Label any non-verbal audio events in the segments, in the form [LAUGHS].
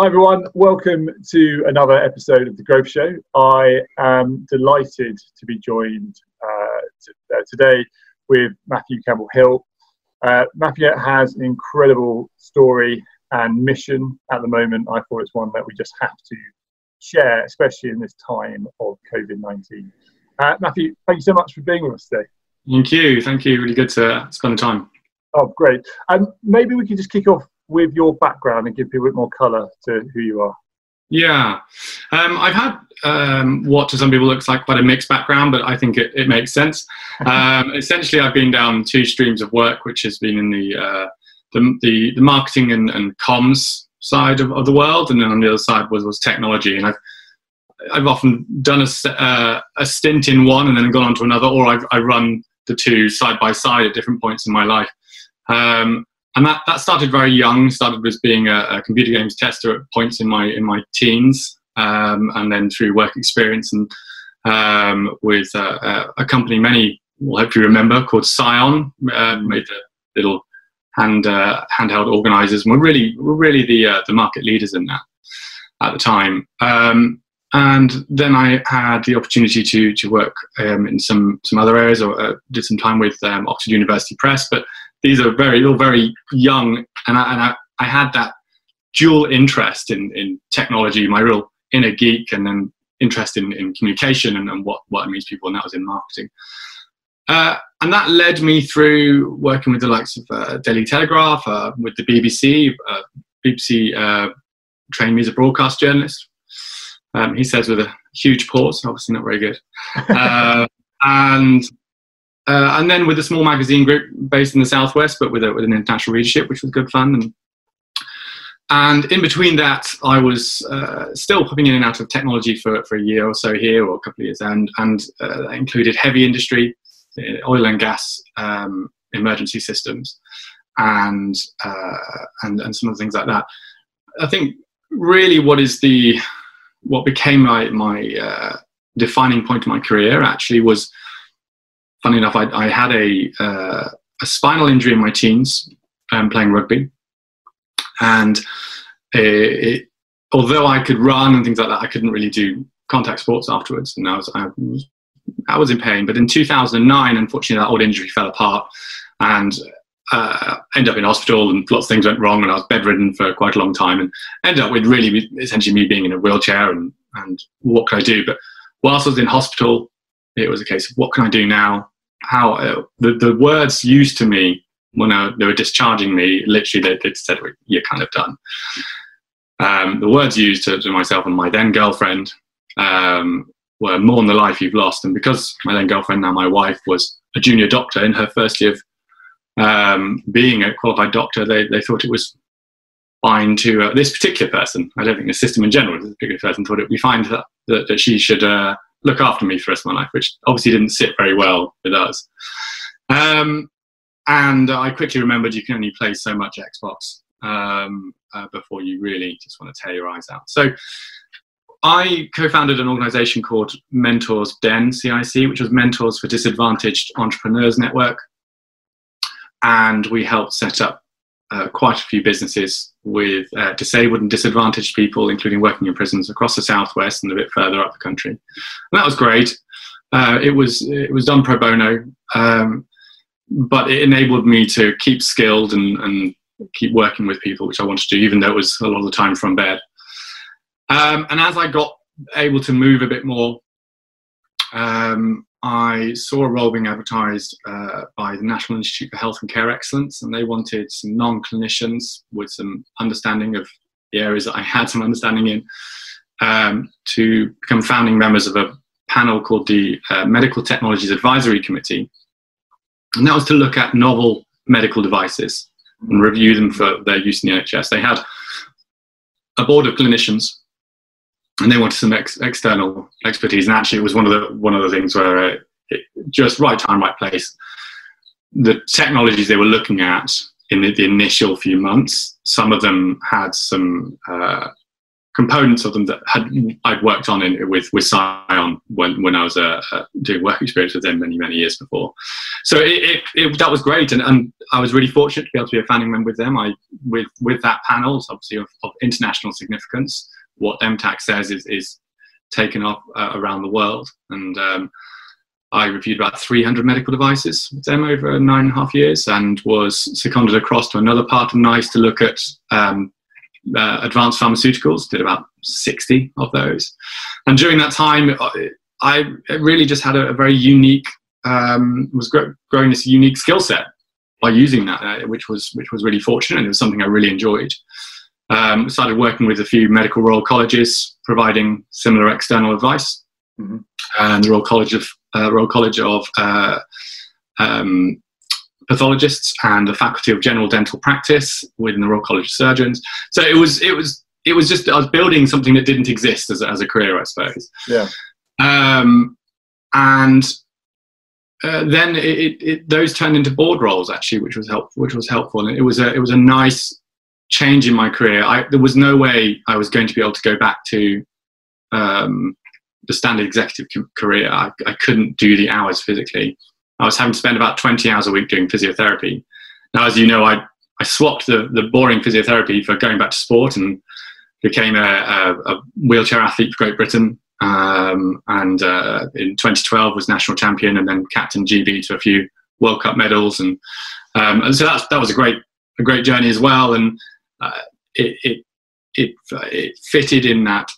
Hi everyone, welcome to another episode of The Grove Show. I am delighted to be joined uh, to, uh, today with Matthew Campbell Hill. Uh, Matthew has an incredible story and mission at the moment. I thought it's one that we just have to share, especially in this time of COVID 19. Uh, Matthew, thank you so much for being with us today. Thank you. Thank you. Really good to spend the time. Oh, great. And um, maybe we could just kick off with your background and give people a bit more colour to who you are? Yeah, um, I've had um, what to some people looks like quite a mixed background, but I think it, it makes sense. [LAUGHS] Um, essentially, I've been down two streams of work, which has been in the uh, the, the, the, marketing and, and comms side of, of, the world, and then on the other side was, was technology. And I've I've often done a, uh, a stint in one and then gone on to another, or I've I run the two side by side at different points in my life. Um, and that, that started very young. Started as being a, a computer games tester at points in my in my teens, um, and then through work experience and um, with uh, a company many will hopefully remember called Psion. Uh, made the little hand uh, handheld organizers. And we're really we're really the uh, the market leaders in that at the time. Um, and then I had the opportunity to to work um, in some some other areas, or uh, did some time with um, Oxford University Press, but these are very, all very young, and I, and I, I had that dual interest in, in technology, my real inner geek, and then interest in, in communication and, and what, what it means to people, and that was in marketing. Uh, and that led me through working with the likes of uh, Daily Telegraph, uh, with the BBC. Uh, BBC uh, trained me as a broadcast journalist. Um, he says with a huge pause, obviously not very good. Uh, [LAUGHS] and uh, and then with a small magazine group based in the southwest, but with, a, with an international readership, which was good fun. And, and in between that, I was uh, still popping in and out of technology for, for a year or so here, or a couple of years, and and uh, that included heavy industry, uh, oil and gas um, emergency systems, and uh, and and some of the things like that. I think really what is the what became my my uh, defining point of my career actually was funny enough, I, I had a, uh, a spinal injury in my teens um, playing rugby. And it, it, although I could run and things like that, I couldn't really do contact sports afterwards. And I was, I I was in pain. But in 2009, unfortunately, that old injury fell apart and uh, up in hospital and lots of things went wrong and I was bedridden for quite a long time and ended up with really essentially me being in a wheelchair and, and what could I do? But whilst I was in hospital, it was a case of what can I do now? How uh, the, the words used to me when I, they were discharging me, literally they, they said, "You're kind of done." Um, the words used to, to, myself and my then girlfriend um, were "mourn the life you've lost." And because my then girlfriend, now my wife, was a junior doctor in her first year of um, being a qualified doctor, they, they thought it was fine to uh, this particular person. I don't think the system in general, this particular person thought it would be fine that, that, that she should uh, look after me for the rest of my life, which obviously didn't sit very well with us. Um, and I quickly remembered you can only play so much Xbox um, uh, before you really just want to tear your eyes out. So I co-founded an organization called Mentors Den CIC, which was Mentors for Disadvantaged Entrepreneurs Network. And we helped set up uh, quite a few businesses with uh, disabled and disadvantaged people, including working in prisons across the southwest and a bit further up the country. And that was great. Uh, it was it was done pro bono, um, but it enabled me to keep skilled and, and keep working with people, which I wanted to do, even though it was a lot of the time from bed. Um, and as I got able to move a bit more, um, I saw a role being advertised uh, by the National Institute for Health and Care Excellence, and they wanted some non clinicians with some understanding of the areas that I had some understanding in um, to become founding members of a panel called the uh, Medical Technologies Advisory Committee. And that was to look at novel medical devices and review them for their use in the NHS. They had a board of clinicians and they wanted some ex- external expertise. And actually, it was one of the one of the things where uh, it, just right time, right place. The technologies they were looking at in the, the initial few months, some of them had some uh, components of them that had I'd worked on in, with with Psion when when I was uh, uh, doing work experience with them many many years before. So it, it, it, that was great, and, and I was really fortunate to be able to be a founding member with them. I with with that panel, obviously of, of international significance. What MTAC says is is taken up uh, around the world, and um, I reviewed about 300 medical devices with them over nine and a half years, and was seconded across to another part of NICE to look at um, uh, advanced pharmaceuticals, did about 60 of those. And during that time, I really just had a, a very unique, um, was growing this unique skill set by using that, uh, which was which was really fortunate, and it was something I really enjoyed. Um, started working with a few medical Royal Colleges, providing similar external advice, mm-hmm. and the Royal College of uh, Royal College of uh, um, pathologists and the Faculty of General Dental Practice within the Royal College of Surgeons. So it was it was it was just I was building something that didn't exist as a, as a career, I suppose. Yeah. Um, and uh, then it, it, those turned into board roles actually, which was helpful. Which was helpful, and it was a it was a nice change in my career. I, there was no way I was going to be able to go back to um, the standard executive career. I, I couldn't do the hours physically. I was having to spend about 20 hours a week doing physiotherapy. Now, as you know, I, I swapped the, the boring physiotherapy for going back to sport and became a, a, a wheelchair athlete for Great Britain. Um, and uh, in 2012 was national champion and then captain GB to a few World Cup medals. And, um, and so that was a great, a great journey as well. And uh, it, it, it, it fitted in that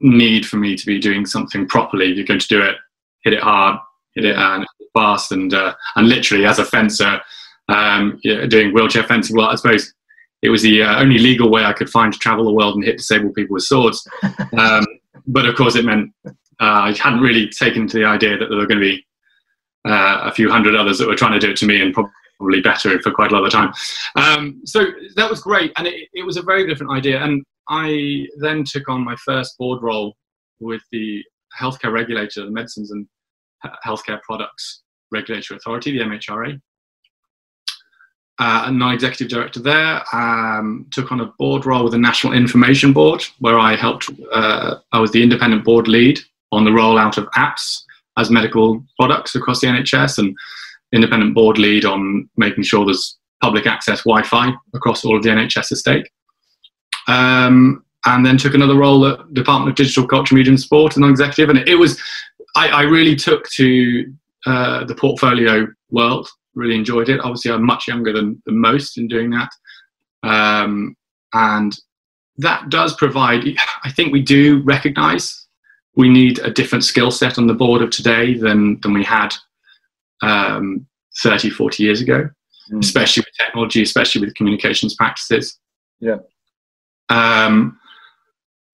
need for me to be doing something properly. You're going to do it, hit it hard, hit it and fast, and uh, and literally as a fencer, um, yeah, doing wheelchair fencing. Well, I suppose it was the uh, only legal way I could find to travel the world and hit disabled people with swords. [LAUGHS] Um, but of course, it meant uh, I hadn't really taken to the idea that there were going to be uh, a few hundred others that were trying to do it to me, and probably better for quite a lot of time. Um, so that was great, and it, it was a very different idea. And I then took on my first board role with the healthcare regulator, the Medicines and Healthcare Products Regulatory Authority, the MHRA. Uh, a non-executive director there, um, took on a board role with the National Information Board, where I helped. Uh, I was the independent board lead on the rollout of apps as medical products across the NHS, and independent board lead on making sure there's public access Wi-Fi across all of the NHS estate. Um, and then took another role at Department of Digital Culture, Media and Sport, and non-executive. And it was I, I really took to uh, the portfolio world. Really enjoyed it. Obviously, I'm much younger than, than most in doing that, um, and that does provide. I think we do recognise we need a different skill set on the board of today than than we had um, 30, 40 years ago, mm. especially with technology, especially with communications practices. Yeah. Um,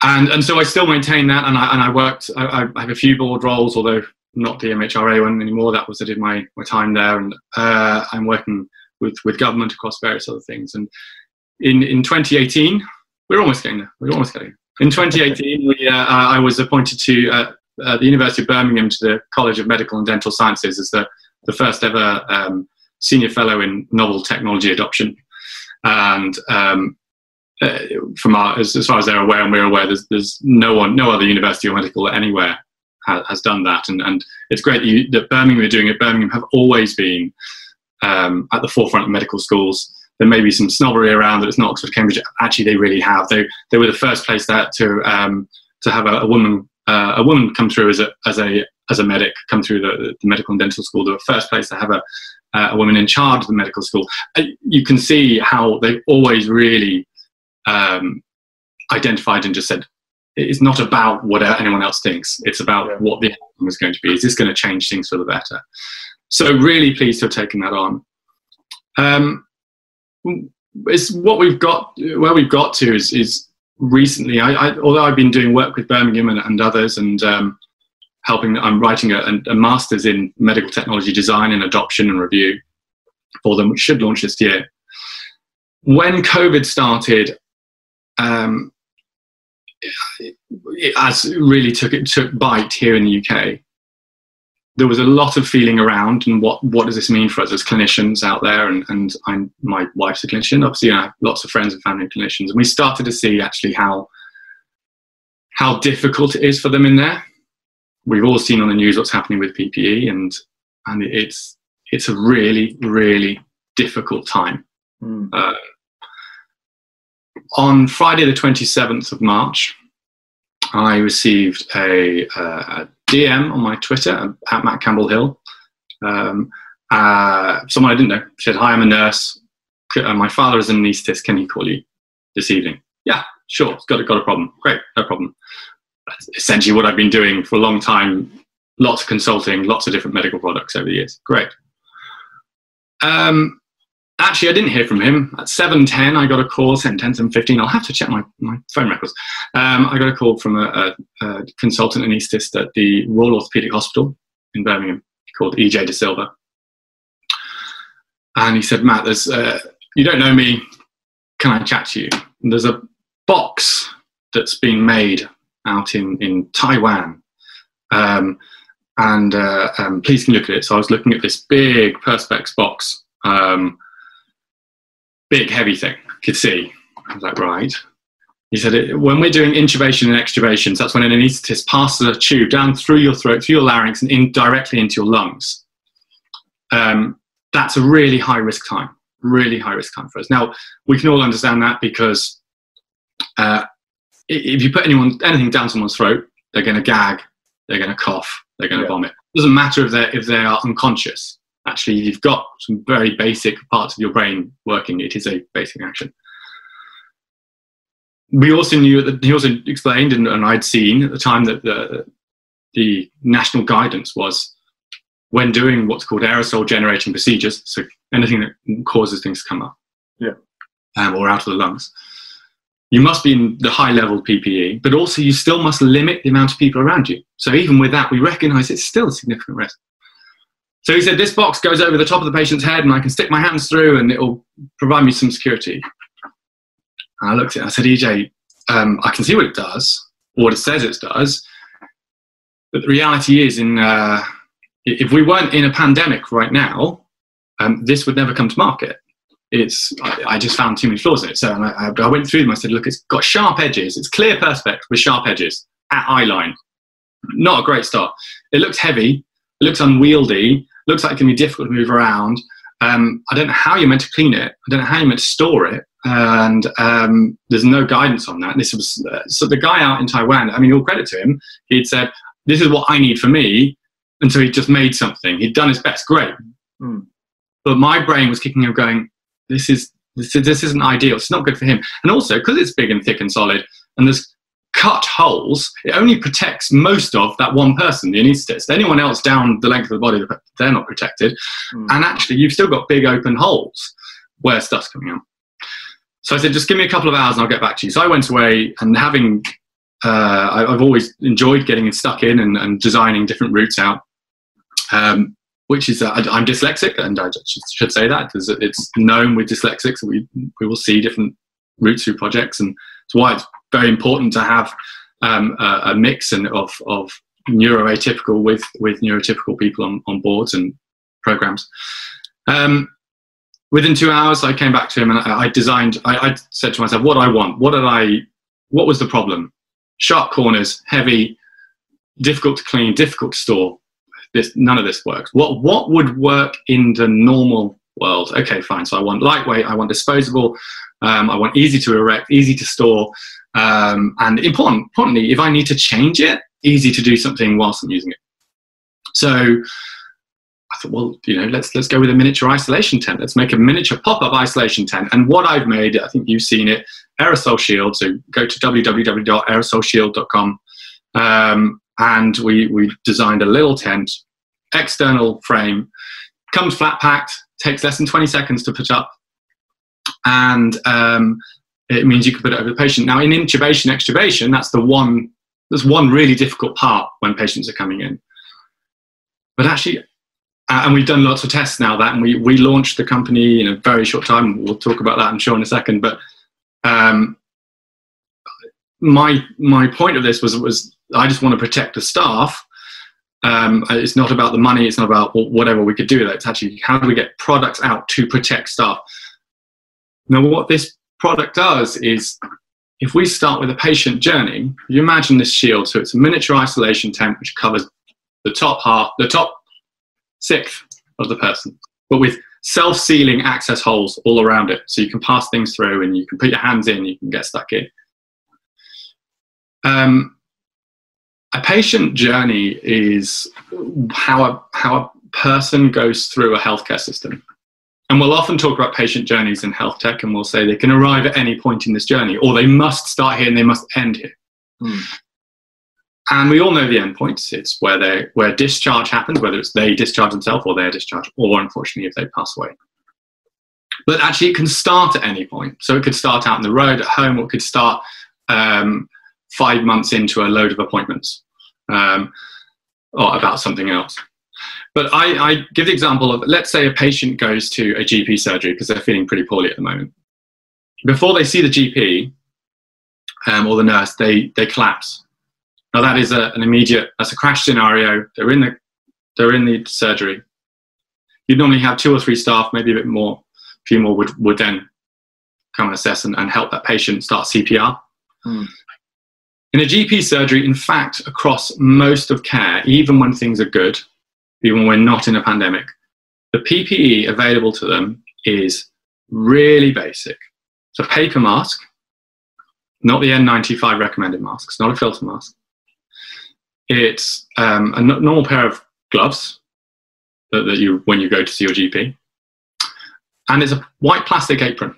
and and so I still maintain that, and I and I worked. I, I have a few board roles, although not the MHRA one anymore. That was I did my my time there, and uh, I'm working with with government across various other things. And in in 2018, we're almost getting there. We're almost getting. There. In 2018, we, uh, I was appointed to uh, uh, the University of Birmingham to the College of Medical and Dental Sciences as the the first ever um, senior fellow in novel technology adoption. And um, uh, from our, as, as, far as they're aware and we're aware, there's, there's no one, no other university or medical anywhere ha, has done that. And, and it's great that, you, that, Birmingham are doing it. Birmingham have always been um, at the forefront of medical schools. There may be some snobbery around that it's not Oxford, Cambridge. Actually, they really have. They, they were the first place that to, um, to have a, a woman, uh, a woman come through as a, as a, as a medic, come through the, the medical and dental school. The first place to have a, uh, a woman in charge of the medical school. Uh, you can see how they've always really um, identified and just said, it's not about what anyone else thinks. It's about yeah. what the outcome is going to be. Is this going to change things for the better? So really pleased to have taken that on. Um, it's what we've got. Where we've got to is, is recently. I, I, although I've been doing work with Birmingham and, and others, and um, helping. I'm writing a, a, master's in medical technology design and adoption and review for them, which should launch this year. When COVID started, um, it, as really took it took bite here in the UK. There was a lot of feeling around, and what what does this mean for us as clinicians out there? And and I'm my wife's a clinician. Obviously, I have lots of friends and family clinicians, and we started to see actually how how difficult it is for them in there. We've all seen on the news what's happening with PPE, and and it's it's a really really difficult time. Mm. Uh, on Friday, the 27th of March, I received a, uh, a DM on my Twitter at Matt Campbell Hill. Um, uh, someone I didn't know said, Hi, I'm a nurse. Uh, my father is an anaesthetist. Can he call you this evening? Yeah, sure. Got a, got a problem. Great, no problem. Essentially what I've been doing for a long time. Lots of consulting, lots of different medical products over the years. Great. Um, actually, I didn't hear from him. At 7.10, I got a call, 7.10, 7.15. I'll have to check my, my phone records. Um, I got a call from a, a, a consultant anaesthetist at the Royal Orthopaedic Hospital in Birmingham called EJ De Silva. And he said, Matt, there's, uh, you don't know me. Can I chat to you? And there's a box that's being made out in, in Taiwan. Um, and uh, um, please can look at it. So I was looking at this big Perspex box um, big, heavy thing. Could see. I was like, right. He said, when we're doing intubation and extubations, that's when an anaesthetist passes a tube down through your throat, through your larynx, and in directly into your lungs. Um, that's a really high risk time, really high risk time for us. Now, we can all understand that because uh, if you put anyone anything down someone's throat, they're going to gag, they're going to cough, they're going to yeah. vomit. It doesn't matter if they if they are unconscious actually you've got some very basic parts of your brain working. It is a basic action. We also knew that he also explained, and, and I'd seen at the time that the, the national guidance was when doing what's called aerosol generating procedures, so anything that causes things to come up, yeah, um, or out of the lungs. You must be in the high level PPE, but also you still must limit the amount of people around you. So even with that, we recognise it's still a significant risk. So he said, this box goes over the top of the patient's head and I can stick my hands through and it'll provide me some security. And I looked at it I said, EJ, um, I can see what it does, or what it says it does. But the reality is, in, uh, if we weren't in a pandemic right now, um, this would never come to market. It's, I, I, just found too many flaws in it. So I, I, went through them. I said, look, it's got sharp edges. It's clear perspex with sharp edges at eye line. Not a great start. It looks heavy. It looks unwieldy looks like it can be difficult to move around. Um, I don't know how you're meant to clean it. I don't know how you're meant to store it. And um, there's no guidance on that. This was uh, so the guy out in Taiwan. I mean, all credit to him. He'd said, "This is what I need for me," and so he just made something. He'd done his best. Great. Mm. But my brain was kicking him, going, "This is this, this isn't ideal. It's not good for him." And also because it's big and thick and solid, and there's cut holes, it only protects most of that one person, the anaesthetist. Anyone else down the length of the body, they're not protected. Mm. And actually, you've still got big open holes where stuff's coming out. So I said, just give me a couple of hours and I'll get back to you. So I went away and having, uh, I, have always enjoyed getting stuck in and, and designing different routes out. Um, which is uh, I, am dyslexic, and I should say that because it's known with dyslexics we we will see different routes through projects, and it's why it's very important to have um, a, a, mix and of, of neuroatypical with, with neurotypical people on, on boards and programs. Um, within two hours, I came back to him and I, I designed. I, I, said to myself, "What I want? What did I? What was the problem? Sharp corners, heavy, difficult to clean, difficult to store. This none of this works. What what would work in the normal world? Okay, fine. So I want lightweight. I want disposable. Um, I want easy to erect, easy to store, um, and important, importantly, if I need to change it, easy to do something whilst I'm using it. So I thought, well, you know, let's let's go with a miniature isolation tent. Let's make a miniature pop-up isolation tent. And what I've made, I think you've seen it, AerosolShield. So go to www.aerosolshield.com, um, and we we designed a little tent, external frame, comes flat packed, takes less than 20 seconds to put up, and um, it means you can put it over the patient. Now, in intubation, extubation, that's the one. There's one really difficult part when patients are coming in. But actually, uh, and we've done lots of tests now that, and we we launched the company in a very short time. We'll talk about that, I'm sure, in a second. But um, my my point of this was was I just want to protect the staff. Um, it's not about the money. It's not about whatever we could do. It's actually how do we get products out to protect staff. Now, what this product does is if we start with a patient journey, you imagine this shield, so it's a miniature isolation tent which covers the top half, the top sixth of the person, but with self-sealing access holes all around it, so you can pass things through and you can put your hands in, you can get stuck in. Um, a patient journey is how a, how a person goes through a healthcare system. And we'll often talk about patient journeys in health tech, and we'll say they can arrive at any point in this journey, or they must start here and they must end here. Hmm. And we all know the endpoints. It's where they where discharge happens, whether it's they discharge themselves or they're discharged, or unfortunately if they pass away. But actually, it can start at any point. So it could start out on the road, at home, or it could start um, five months into a load of appointments um, or about something else. But I, I give the example of let's say a patient goes to a GP surgery because they're feeling pretty poorly at the moment. Before they see the GP um, or the nurse, they, they collapse. Now that is a, an immediate, that's a crash scenario. They're in the, they're in the surgery. You'd normally have two or three staff, maybe a bit more, a few more would, would then come and assess and, and help that patient start CPR. Hmm. In a GP surgery, in fact, across most of care, even when things are good, even when we're not in a pandemic, the PPE available to them is really basic. It's a paper mask, not the N95 recommended mask, it's not a filter mask. It's um, a n- normal pair of gloves that, that you when you go to see your GP, and it's a white plastic apron,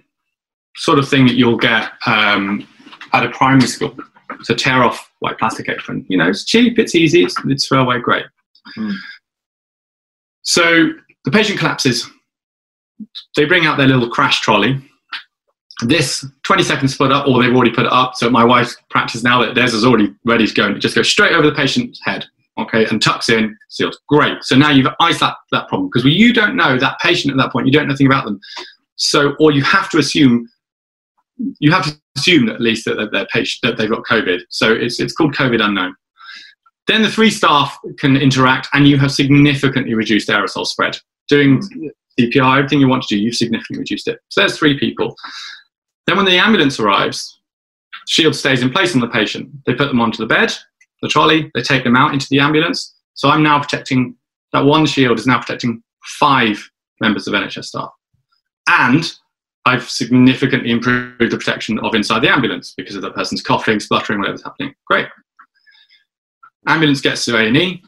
sort of thing that you'll get um, at a primary school. So tear off white plastic apron. You know, it's cheap, it's easy, it's, it's away great. Mm. So the patient collapses. They bring out their little crash trolley. This 20 seconds put up, or they've already put it up. So my wife's practice now that theirs is already ready to go, and it just goes straight over the patient's head, okay, and tucks in, seals. Great. So now you've iced that, that problem because you don't know that patient at that point. You don't know anything about them. So, or you have to assume you have to assume at least that patient that they've got COVID. So it's it's called COVID unknown. Then the three staff can interact, and you have significantly reduced aerosol spread. Doing CPR, everything you want to do, you've significantly reduced it. So there's three people. Then when the ambulance arrives, shield stays in place on the patient. They put them onto the bed, the trolley, they take them out into the ambulance. So I'm now protecting that one shield is now protecting five members of NHS staff. And I've significantly improved the protection of inside the ambulance because of that person's coughing, spluttering, whatever's happening. Great. Ambulance gets to A&E.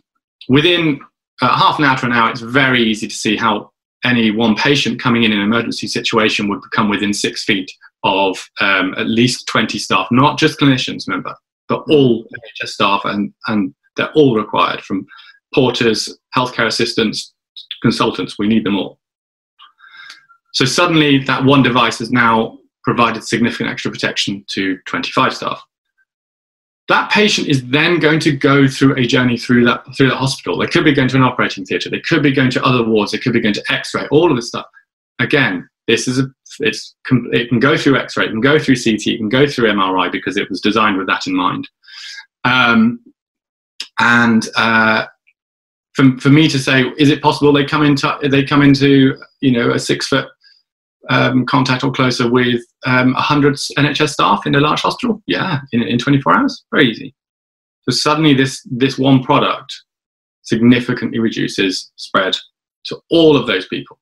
Within uh, half an hour to an hour, it's very easy to see how any one patient coming in an emergency situation would become within six feet of um, at least 20 staff, not just clinicians, remember, but all NHS staff, and, and they're all required from porters, healthcare assistants, consultants. We need them all. So suddenly that one device has now provided significant extra protection to 25 staff. That patient is then going to go through a journey through that through that hospital. They could be going to an operating theatre. They could be going to other wards. They could be going to X-ray. All of this stuff. Again, this is a it's it can go through X-ray. It can go through CT. It can go through MRI because it was designed with that in mind. Um, and uh, for, for me to say, is it possible they come into they come into you know a six foot um, contact or closer with um, 100 NHS staff in a large hospital? Yeah, in, in 24 hours, very easy. So suddenly, this this one product significantly reduces spread to all of those people.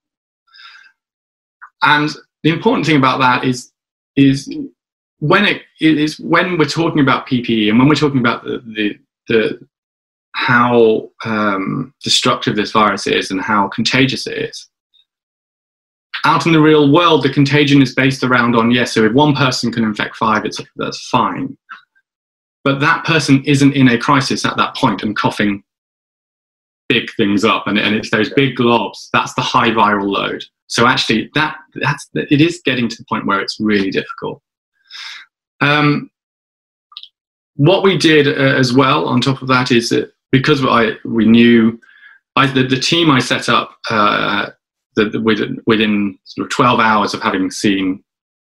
And the important thing about that is is when it is when we're talking about PPE and when we're talking about the the, the how um, destructive this virus is and how contagious it is out in the real world, the contagion is based around on yes, so if one person can infect five, it's that's fine. But that person isn't in a crisis at that point and coughing big things up, and, and it's those big globs. That's the high viral load. So actually, that that's it is getting to the point where it's really difficult. Um, what we did uh, as well on top of that is that because I we knew I, the, the team I set up uh, within, within sort of 12 hours of having seen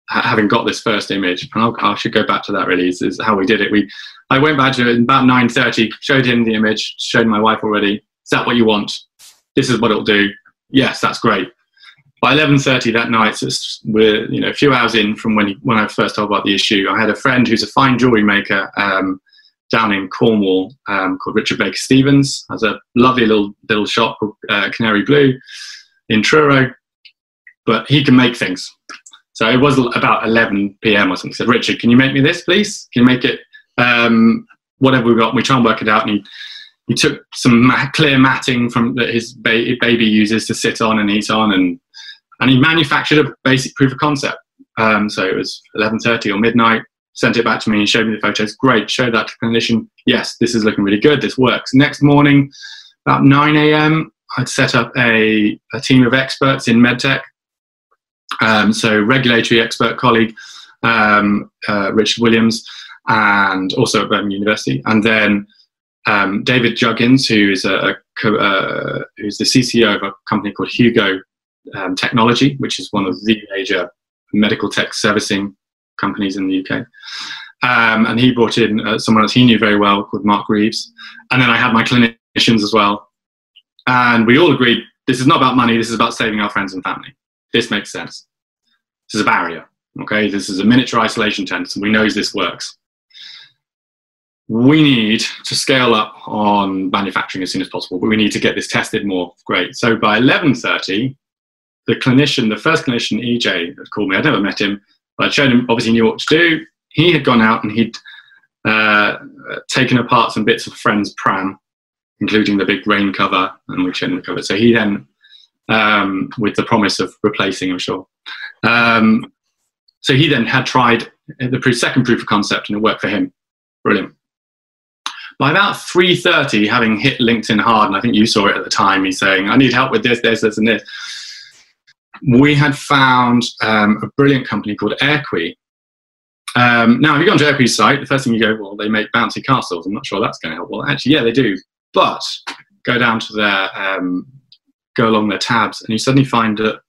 having got this first image, and I'll, i should go back to that really, is, is, how we did it. We, I went back to it about 9.30, showed him the image, showed my wife already, is that what you want? This is what it'll do. Yes, that's great. by 11.30 that night, so we're you know a few hours in from when, he, when I first told about the issue, I had a friend who's a fine jewellery maker um, down in Cornwall um, called Richard Baker Stevens. Has a lovely little little shop called uh, Canary Blue in Truro, but he can make things. So it was about 11 p.m. or something. Said, Richard, can you make me this, please? Can you make it um, whatever we got? We try and work it out. And he, he took some clear matting from that his ba- baby uses to sit on and eat on, and and he manufactured a basic proof of concept. Um, so it was 11:30 or midnight. Sent it back to me and showed me the photos. Great, showed that to the clinician. Yes, this is looking really good. This works. Next morning, about 9 a.m., I'd set up a, a team of experts in medtech. Um, so regulatory expert colleague um, uh, Richard Williams, and also at Birmingham University, and then um, David Juggins, who is a, a uh, who's the CCO of a company called Hugo um, Technology, which is one of the major medical tech servicing companies in the UK. Um, and he brought in uh, someone else he knew very well called Mark Reeves. And then I had my clinicians as well. And we all agreed this is not about money, this is about saving our friends and family. This makes sense. This is a barrier. Okay, this is a miniature isolation tent, and we know this works we need to scale up on manufacturing as soon as possible, but we need to get this tested more. Great. So by 11.30, the clinician, the first clinician, EJ, had called me. I'd never met him, but I'd shown him, obviously knew what to do. He had gone out and he'd uh, taken apart some bits of a friend's pram, including the big rain cover, and we showed him the cover. So he then, um, with the promise of replacing, I'm sure. Um, so he then had tried the second proof of concept and it worked for him. Brilliant. By about 3.30, having hit LinkedIn hard, and I think you saw it at the time, he's saying, I need help with this, this, this, and this. We had found um, a brilliant company called Airquee. Um, now, if you go onto Airquee's site, the first thing you go, well, they make bouncy castles. I'm not sure that's going to help. Well, actually, yeah, they do. But go down to their, um, go along their tabs, and you suddenly find that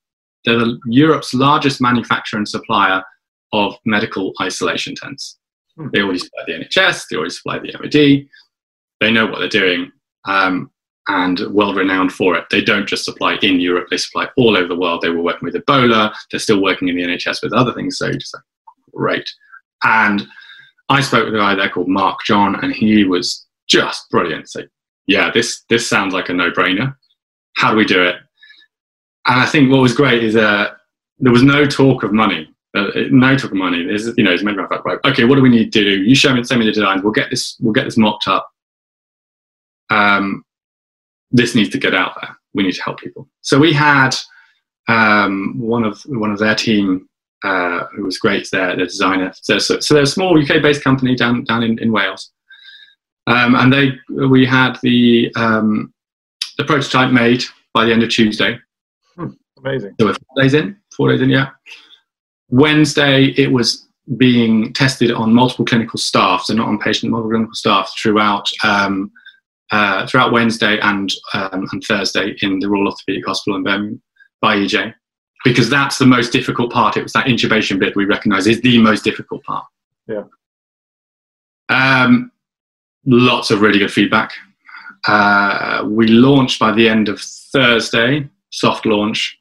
they're the, Europe's largest manufacturer and supplier of medical isolation tents. Hmm. They already supply the NHS, they always supply the MOD, they know what they're doing um, and well renowned for it. They don't just supply in Europe, they supply all over the world. They were working with Ebola, they're still working in the NHS with other things. So just like, great. And I spoke with a guy there called Mark John, and he was just brilliant. So, yeah, this this sounds like a no-brainer. How do we do it? And I think what was great is uh, there was no talk of money uh, no talk of money. You know, it's matter of fact, right, okay, what do we need to do? You show me, send me the designs. We'll get this, we'll get this mocked up. Um, this needs to get out there. We need to help people. So we had um, one of one of their team uh, who was great. Their, their designer. So, so, so, they're a small UK-based company down down in, in Wales, um, and they we had the um, the prototype made by the end of Tuesday. Hmm, amazing. So we're four days in. Four days in, yeah. Wednesday, it was being tested on multiple clinical staff, so not on patient, multiple clinical staff throughout um, uh, throughout Wednesday and um, and Thursday in the Royal Orthopaedic Hospital in Birmingham by EJ, because that's the most difficult part. It was that intubation bit we recognise is the most difficult part. Yeah. Um, lots of really good feedback. Uh, we launched by the end of Thursday, soft launch,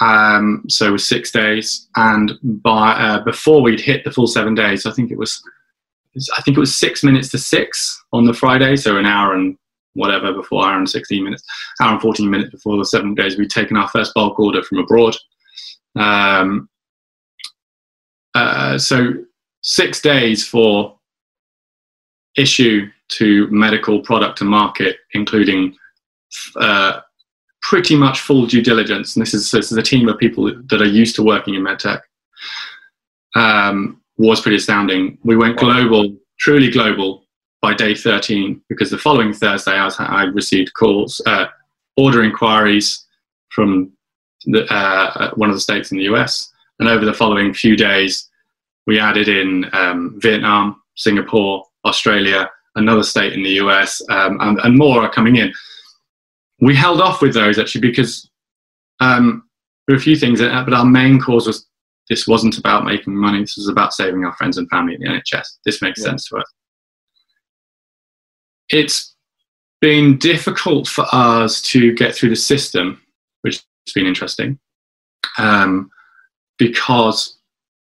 um, so it was six days, and by uh, before we'd hit the full seven days, I think it was, I think it was six minutes to six on the Friday, so an hour and whatever before hour and 16 minutes, hour and 14 minutes before the seven days, we'd taken our first bulk order from abroad. Um, uh, so six days for issue to medical product to market, including uh, pretty much full due diligence. And this is, this is a team of people that are used to working in medtech. Um, was pretty astounding. We went global, truly global, by day 13 because the following Thursday I, was, I received calls, uh, order inquiries from the, uh, one of the states in the US. And over the following few days, we added in um, Vietnam, Singapore, Australia, another state in the US, um, and, and more are coming in we held off with those actually because um, there were a few things, but our main cause was this wasn't about making money. This was about saving our friends and family in the NHS. This makes yeah. sense to us. It's been difficult for us to get through the system, which has been interesting. um, because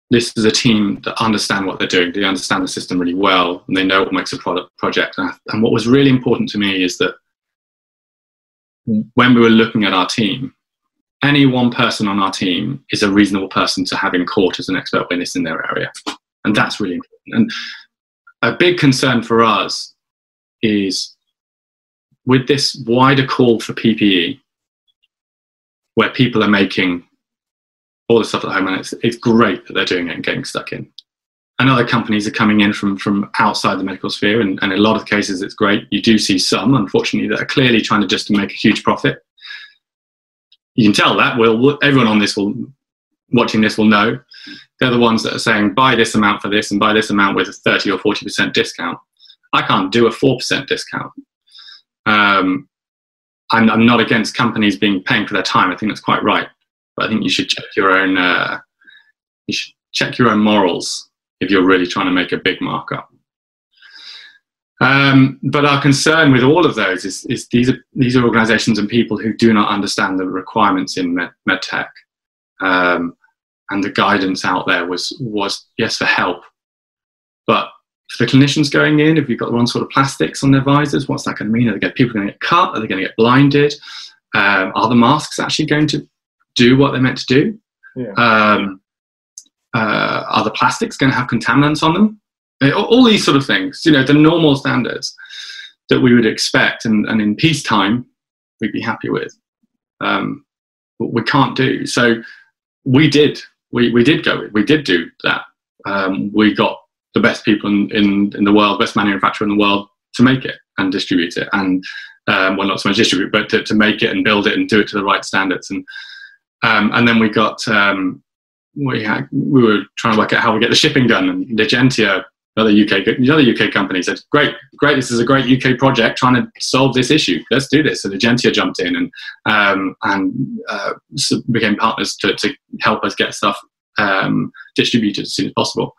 this is a team that understand what they're doing. They understand the system really well, and they know what makes a product project. And what was really important to me is that when we were looking at our team, any one person on our team is a reasonable person to have in court as an expert witness in their area, and that's really important. And a big concern for us is with this wider call for PPE, where people are making all the stuff at home, and it's, it's great that they're doing it and getting stuck in. And other companies are coming in from, from outside the medical sphere, and, and in a lot of cases, it's great. You do see some, unfortunately, that are clearly trying to just to make a huge profit. You can tell that. Well, everyone on this will watching this will know they're the ones that are saying buy this amount for this and buy this amount with a 30 or 40% discount. I can't do a 4% discount. Um, I'm, I'm, not against companies being paying for their time. I think that's quite right. But I think you should check your own, uh, you should check your own morals if you're really trying to make a big markup. Um, but our concern with all of those is, is, these, are, these are organizations and people who do not understand the requirements in med, med tech. Um, and the guidance out there was was yes for help, but for the clinicians going in, if you've got the wrong sort of plastics on their visors, what's that going to mean? Are they people going to get cut? Are they going to get blinded? Um, are the masks actually going to do what they're meant to do? Yeah. Um, uh, are the plastics going to have contaminants on them? Uh, all these sort of things, you know, the normal standards that we would expect and, and in peacetime we'd be happy with. Um, we can't do. So we did we, we did go, we did do that. Um, we got the best people in, in, in, the world, best manufacturer in the world to make it and distribute it. And, um, well, not so much distribute, but to, to make it and build it and do it to the right standards. And, um, and then we got, um, we had, we were trying to work out how we get the shipping done and Legentia other UK, the other UK company said, "Great, great! This is a great UK project trying to solve this issue. Let's do this." So Agentia jumped in and um, and uh, became partners to, to help us get stuff um, distributed as soon as possible.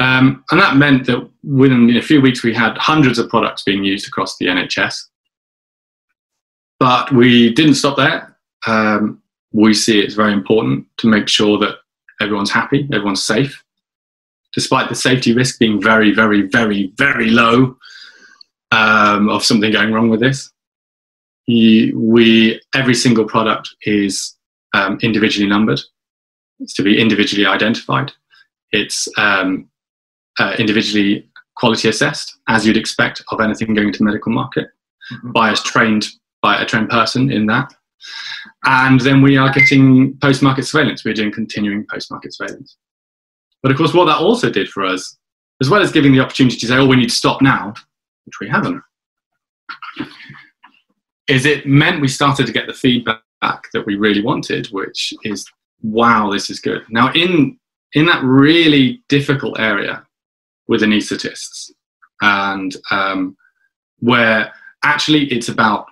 Um, and that meant that within a few weeks we had hundreds of products being used across the NHS. But we didn't stop there. Um, we see it's very important to make sure that everyone's happy, everyone's safe, despite the safety risk being very, very, very, very low um, of something going wrong with this. we every single product is um, individually numbered. It's to be individually identified. It's um, uh, individually quality assessed, as you'd expect of anything going to the medical market, mm-hmm. by a trained by a trained person in that. And then we are getting post-market surveillance. We're doing continuing post-market surveillance. But of course, what that also did for us, as well as giving the opportunity to say, oh, we need to stop now, which we haven't, is it meant we started to get the feedback that we really wanted, which is, wow, this is good. Now, in, in that really difficult area with anaesthetists, and um, where actually it's about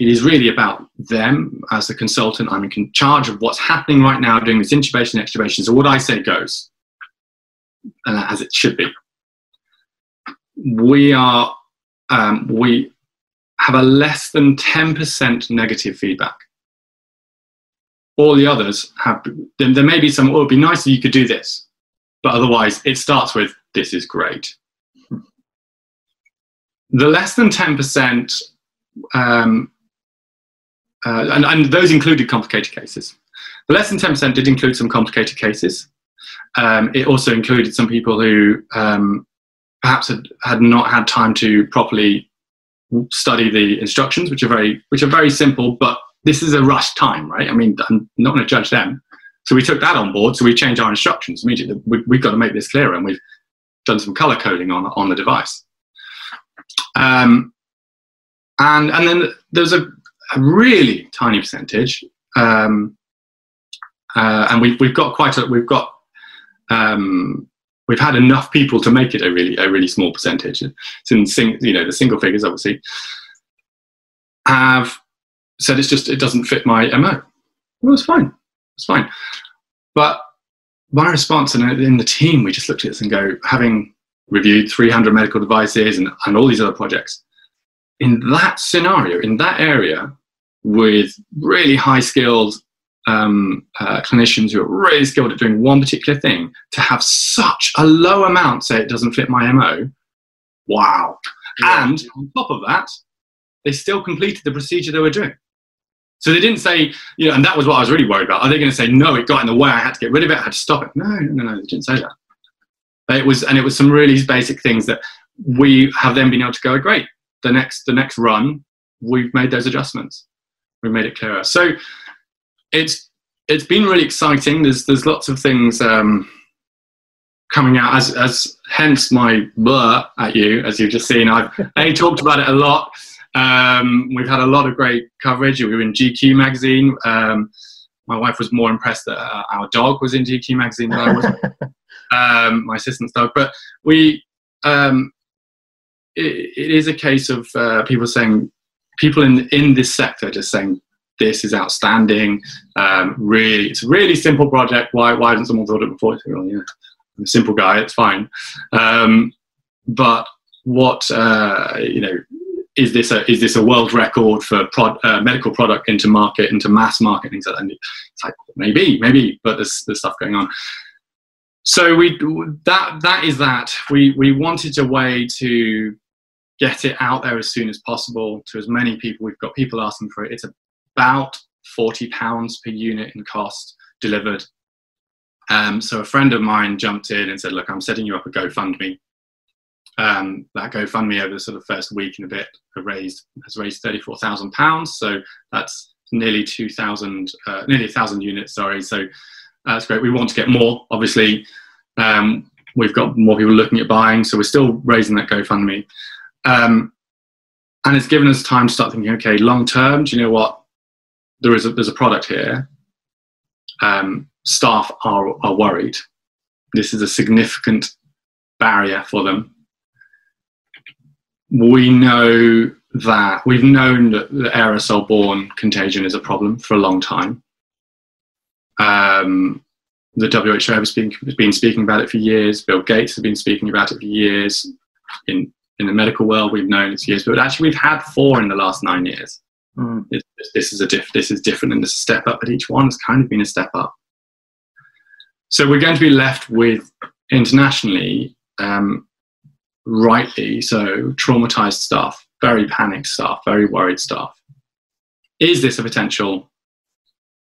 it is really about them as a consultant. I'm in charge of what's happening right now, doing this intubation and extubation. So what I say goes uh, as it should be. We are um, we have a less than 10% negative feedback. All the others have, there may be some, oh, it'd be nice if you could do this. But otherwise, it starts with, this is great. The less than 10%, um, uh, and, and those included complicated cases. The less than 10% did include some complicated cases. Um, it also included some people who um, perhaps had, had not had time to properly study the instructions, which are very which are very simple. But this is a rush time, right? I mean, I'm not going to judge them. So we took that on board. So we changed our instructions immediately. We, have got to make this clearer, and we've done some color coding on on the device. Um, and and then there's a, a really tiny percentage, um, uh, and we've we've got quite a we've got um, we've had enough people to make it a really a really small percentage. It's in sing, you know the single figures obviously have said it's just it doesn't fit my mo. Well, it's fine, it's fine. But my response and in the team, we just looked at this and go, having reviewed 300 medical devices and, and all these other projects, in that scenario, in that area, with really high skilled um, uh, clinicians who are really skilled at doing one particular thing to have such a low amount say it doesn't fit my MO. Wow. Yeah. And on top of that, they still completed the procedure they were doing. So they didn't say, you know, and that was what I was really worried about. Are they going to say, no, it got in the way, I had to get rid of it, I had to stop it? No, no, no, they didn't say that. It was, and it was some really basic things that we have then been able to go, great, the next, the next run, we've made those adjustments. We've made it clearer. So it's, it's been really exciting. There's, there's lots of things um, coming out as, as hence my blur at you, as you've just seen. I've [LAUGHS] a, talked about it a lot. Um, we've had a lot of great coverage. We were in GQ magazine. Um, my wife was more impressed that uh, our dog was in GQ magazine than I was. [LAUGHS] um, my assistant's dog. But we, um, it, it is a case of uh, people saying, people in in this sector just saying, this is outstanding. Um, really, it's a really simple project. Why why hasn't someone thought it before? Well, yeah, I'm a simple guy. It's fine. Um, but what uh, you know is this a is this a world record for prod, uh, medical product into market into mass market things like that? And it's like maybe maybe, but there's there's stuff going on. So we that that is that we we wanted a way to get it out there as soon as possible to as many people. We've got people asking for it. It's about forty pounds per unit in cost delivered. Um, so a friend of mine jumped in and said, "Look, I'm setting you up a GoFundMe um, that GoFundMe over the sort of first week and a bit raised has raised thirty four thousand pounds. So that's nearly two thousand, uh, nearly a thousand units. Sorry. So that's great. We want to get more. Obviously, um, we've got more people looking at buying, so we're still raising that GoFundMe. Um, and it's given us time to start thinking. Okay, long term. Do you know what? There is a, there's a product here. Um, staff are are worried. This is a significant barrier for them we know that we've known that the aerosol borne contagion is a problem for a long time. Um, the WHO has been, been speaking about it for years. Bill Gates has been speaking about it for years. In in the medical world, we've known it's years, but actually, we've had four in the last nine years. Mm. It, this is a diff, This is different, and this step up. But each one has kind of been a step up. So we're going to be left with internationally um, rightly so, traumatized staff, very panicked staff, very worried staff. Is this a potential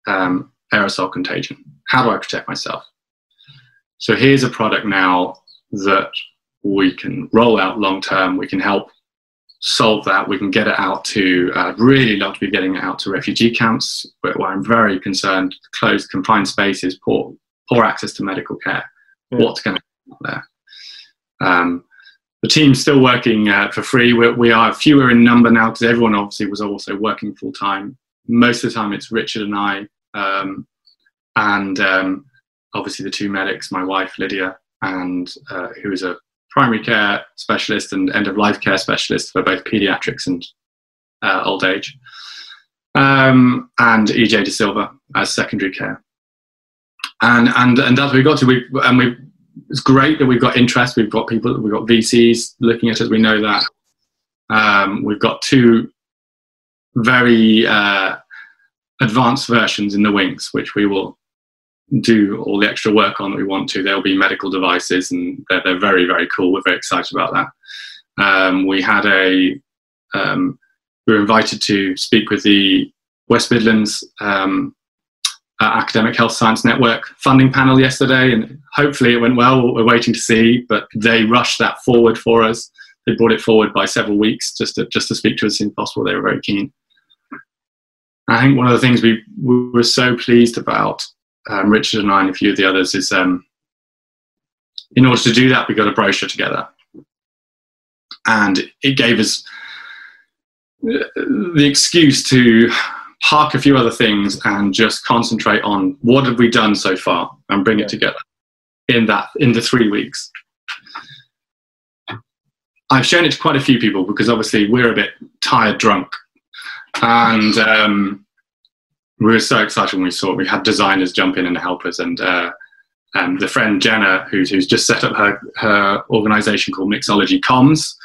um, aerosol contagion? How do I protect myself? So here's a product now that we can roll out long term. We can help solve that. We can get it out to, uh, really love to be getting it out to refugee camps where, where I'm very concerned. Closed, confined spaces, poor, poor access to medical care. Yeah. What's going to happen there? Um, the team's still working uh, for free. We're, we are fewer in number now because everyone obviously was also working full time. Most of the time, it's Richard and I, um, and um, obviously the two medics, my wife Lydia, and uh, who is a primary care specialist and end of life care specialist for both pediatrics and uh, old age, um, and EJ De Silva as secondary care. And and and that's what we got to. We and we it's great that we've got interest. We've got people, we've got VCs looking at us. We know that. Um, we've got two very uh, advanced versions in the wings, which we will do all the extra work on that we want to. There'll be medical devices, and they're, they're very, very cool. We're very excited about that. Um, we had a, um, we were invited to speak with the West Midlands um, uh, Academic Health Science Network funding panel yesterday, and hopefully it went well. We're waiting to see, but they rushed that forward for us. They brought it forward by several weeks just to, just to speak to us as soon as possible. They were very keen. I think one of the things we, we were so pleased about, um, Richard and I and a few of the others, is um, in order to do that, we got a brochure together. And it gave us the excuse to park a few other things and just concentrate on what have we done so far and bring it together in that in the three weeks. I've shown it to quite a few people because obviously we're a bit tired drunk. And um, we were so excited when we saw it we had designers jump in and help us and uh, um, the friend jenna who's, who's just set up her, her organization called mixology comms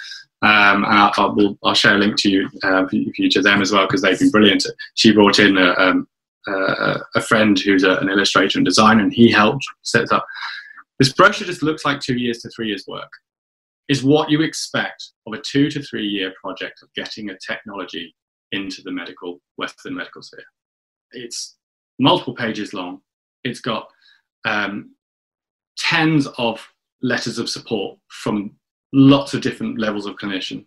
um, and I'll, I'll, I'll, share a link to you uh, you to them as well because they've been brilliant. She brought in a, um, a friend who's a, an illustrator and designer, and he helped set up. This brochure just looks like two years to three years' work. Is what you expect of a two to three year project of getting a technology into the medical Western medical sphere. It's multiple pages long. It's got um, tens of letters of support from lots of different levels of clinician.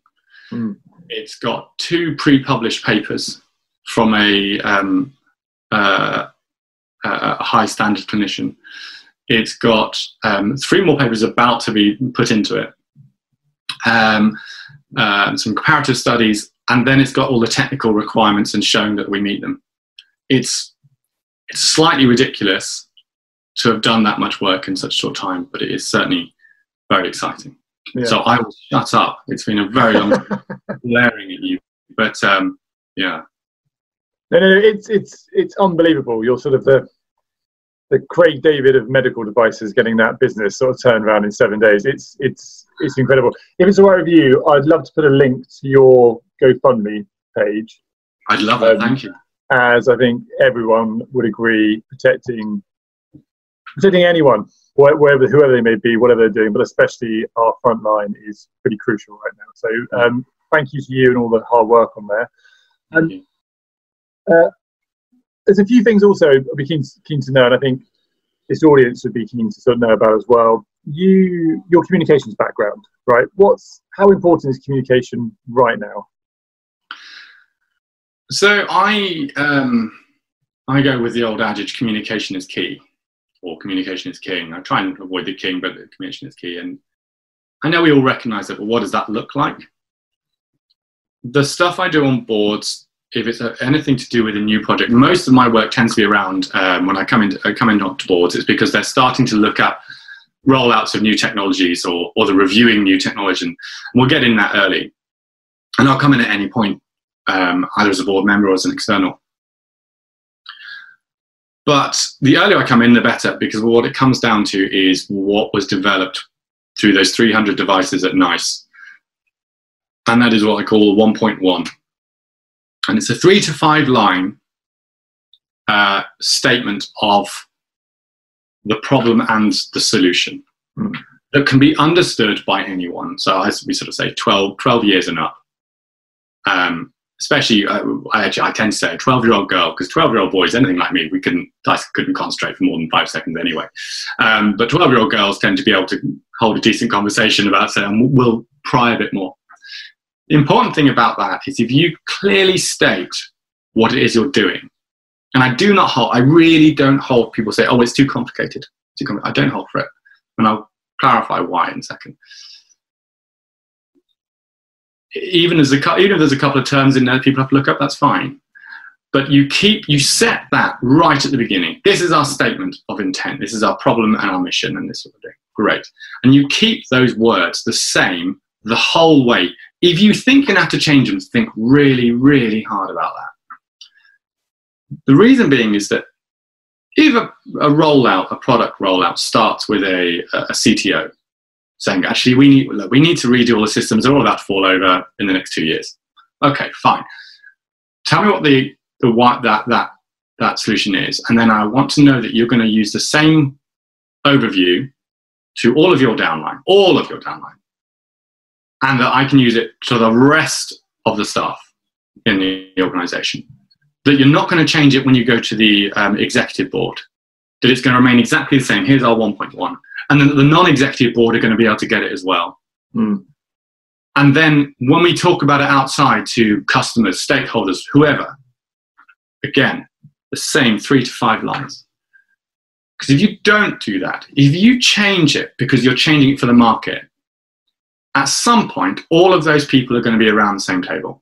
Mm. It's got two pre-published papers from a, um, uh, a high standard clinician. It's got um, three more papers about to be put into it, um, uh, some comparative studies, and then it's got all the technical requirements and showing that we meet them. It's it's slightly ridiculous to have done that much work in such short time, but it is certainly very exciting. Yeah. So I will shut up. It's been a very long blaring [LAUGHS] at you, but um, yeah. No, no, it's it's it's unbelievable. You're sort of the the Craig David of medical devices getting that business sort of turned around in seven days. It's it's it's incredible. If it's all right with you, I'd love to put a link to your GoFundMe page. I'd love it. Um, Thank you. As I think everyone would agree, protecting protecting anyone, wherever whoever they may be, whatever they're doing, but especially our front line is pretty crucial right now. So um, thank you to you and all the hard work on there. And uh, there's a few things also I'd be keen, keen to know, and I think this audience would be keen to sort of know about as well. You, your communications background, right? What's how important is communication right now? So I um, I go with the old adage: communication is key or communication is king. I try and avoid the king, but communication is key. And I know we all recognize it, but what does that look like? The stuff I do on boards, if it's anything to do with a new project, most of my work tends to be around um, when I come into I come into boards. It's because they're starting to look at rollouts of new technologies or or the reviewing new technology, and we'll get in that early. And I'll come in at any point, um, either as a board member or as an external. But the earlier I come in, the better, because what it comes down to is what was developed through those 300 devices at NICE. And that is what I call 1.1. And it's a three to five line uh, statement of the problem and the solution mm. that can be understood by anyone. So, as we sort of say, 12, 12 years and up. Um, especially uh, I, actually, I tend to say a 12 year old girl because 12 year old boys anything like me we couldn't I couldn't concentrate for more than five seconds anyway. Um, but 12 year old girls tend to be able to hold a decent conversation about saying we'll pry a bit more. The important thing about that is if you clearly state what it is you're doing and I do not hold I really don't hold people say oh it's too complicated too compl-. I don't hold for it. And I'll clarify why in a second even as a even if there's a couple of terms in there people have to look up, that's fine. But you keep you set that right at the beginning. This is our statement of intent. This is our problem and our mission, and this of thing. Great. And you keep those words the same the whole way. If you think you have to change them, think really, really hard about that. The reason being is that if a, a rollout, a product rollout, starts with a, a CTO, saying, actually, we need, look, we need to redo all the systems. All about to fall over in the next two years. Okay, fine. Tell me what the, the what that, that, that solution is. And then I want to know that you're going to use the same overview to all of your downline, all of your downline. And that I can use it to the rest of the staff in the organization. That you're not going to change it when you go to the um, executive board. That it's going to remain exactly the same. Here's our 1.1 and then the non-executive board are going to be able to get it as well. Mm. And then when we talk about it outside to customers, stakeholders, whoever, again, the same three to five lines. Because if you don't do that, if you change it because you're changing it for the market, at some point, all of those people are going to be around the same table.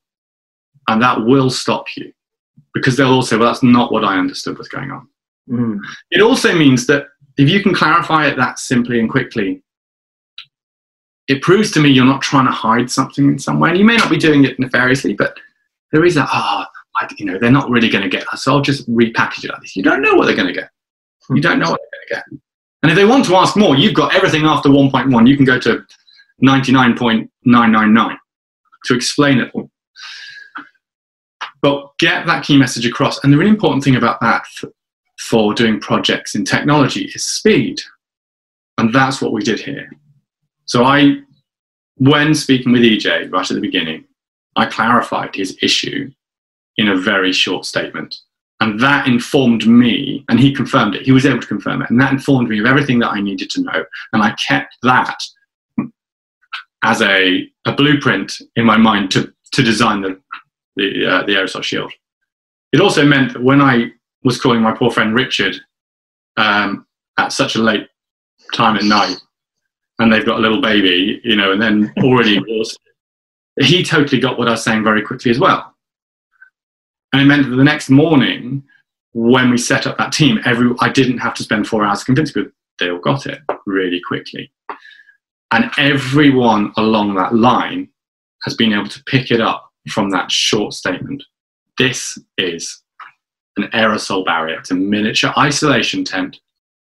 And that will stop you because they'll all say, well, that's not what I understood was going on. Mm. It also means that if you can clarify it that simply and quickly, it proves to me you're not trying to hide something in some way. And you may not be doing it nefariously, but there is a, ah, oh, you know, they're not really going to get that. So I'll just repackage it like this. You don't know what they're going to get. You don't know what they're going to get. And if they want to ask more, you've got everything after 1.1. You can go to 99.999 to explain it all. but get that key message across. And the really important thing about that for, doing projects in technology is speed. And that's what we did here. So I, when speaking with EJ right at the beginning, I clarified his issue in a very short statement. And that informed me, and he confirmed it. He was able to confirm it. And that informed me of everything that I needed to know. And I kept that as a, a blueprint in my mind to, to design the, the, uh, the AerosolShield. It also meant that when I was calling my poor friend Richard um, at such a late time at night, and they've got a little baby, you know, and then already [LAUGHS] he totally got what I was saying very quickly as well. And it meant that the next morning, when we set up that team, every I didn't have to spend four hours convincing people. They all got it really quickly. And everyone along that line has been able to pick it up from that short statement. This is an aerosol barrier. It's a miniature isolation tent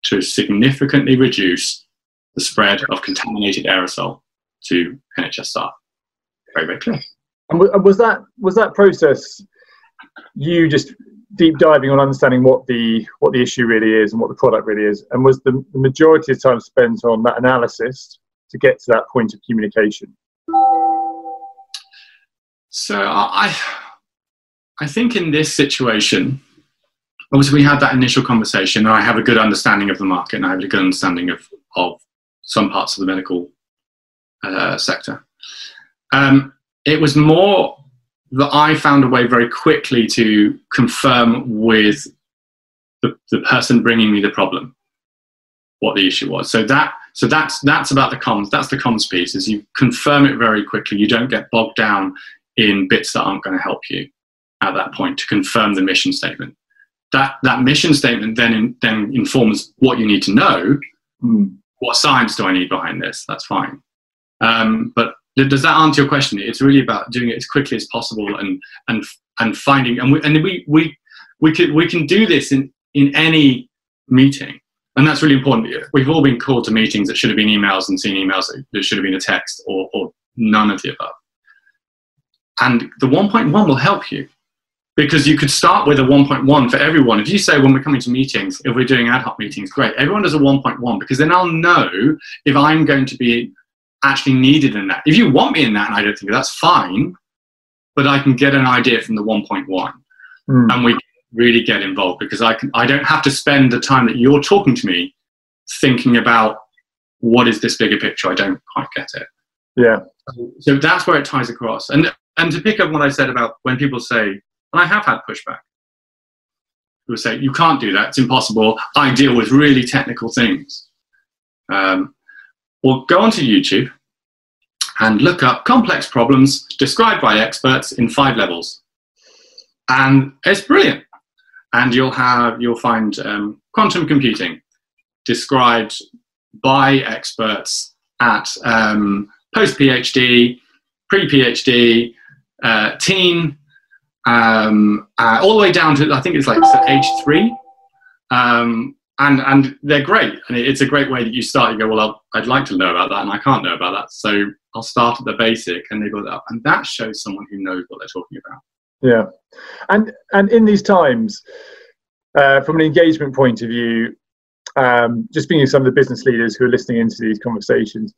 to significantly reduce the spread of contaminated aerosol to NHS staff. Very, very clear. And was that was that process you just deep diving on understanding what the what the issue really is and what the product really is, and was the, the majority of time spent on that analysis to get to that point of communication? So I, I think in this situation, obviously we had that initial conversation, and I have a good understanding of the market, and I have a good understanding of of some parts of the medical uh, sector. Um, it was more that I found a way very quickly to confirm with the, the person bringing me the problem what the issue was. So that so that's that's about the comms. That's the comms piece. Is you confirm it very quickly. You don't get bogged down in bits that aren't going to help you at that point to confirm the mission statement. That that mission statement then in, then informs what you need to know. Mm. What science do I need behind this? That's fine. Um, but does that answer your question? It's really about doing it as quickly as possible and and and finding and we and we we we can we can do this in in any meeting, and that's really important. We've all been called to meetings that should have been emails and seen emails that should have been a text or or none of the above. And the 1.1 will help you because you could start with a 1.1 for everyone. If you say when we're coming to meetings, if we're doing ad hoc meetings, great. Everyone does a 1.1 because then I'll know if I'm going to be actually needed in that. If you want me in that and I don't think that's fine, but I can get an idea from the 1.1 mm. and we really get involved because I can I don't have to spend the time that you're talking to me thinking about what is this bigger picture. I don't quite get it. Yeah. So that's where it ties across. And and to pick up what I said about when people say, and I have had pushback. People say, you can't do that, it's impossible. I deal with really technical things. Um, or go onto YouTube and look up complex problems described by experts in five levels. And it's brilliant. And you'll have you'll find um, quantum computing described by experts at um, post PhD, pre PhD, uh, teen, um, uh, all the way down to I think it's like age three. Um, and and they're great. And it's a great way that you start. You go well i would like to know about that and i can't know about that. So i'll start at the basic and they go up. And that shows someone who knows what they're talking about. Yeah. And and in these times uh, from an engagement point of view um, just being some of the business leaders who are listening into these conversations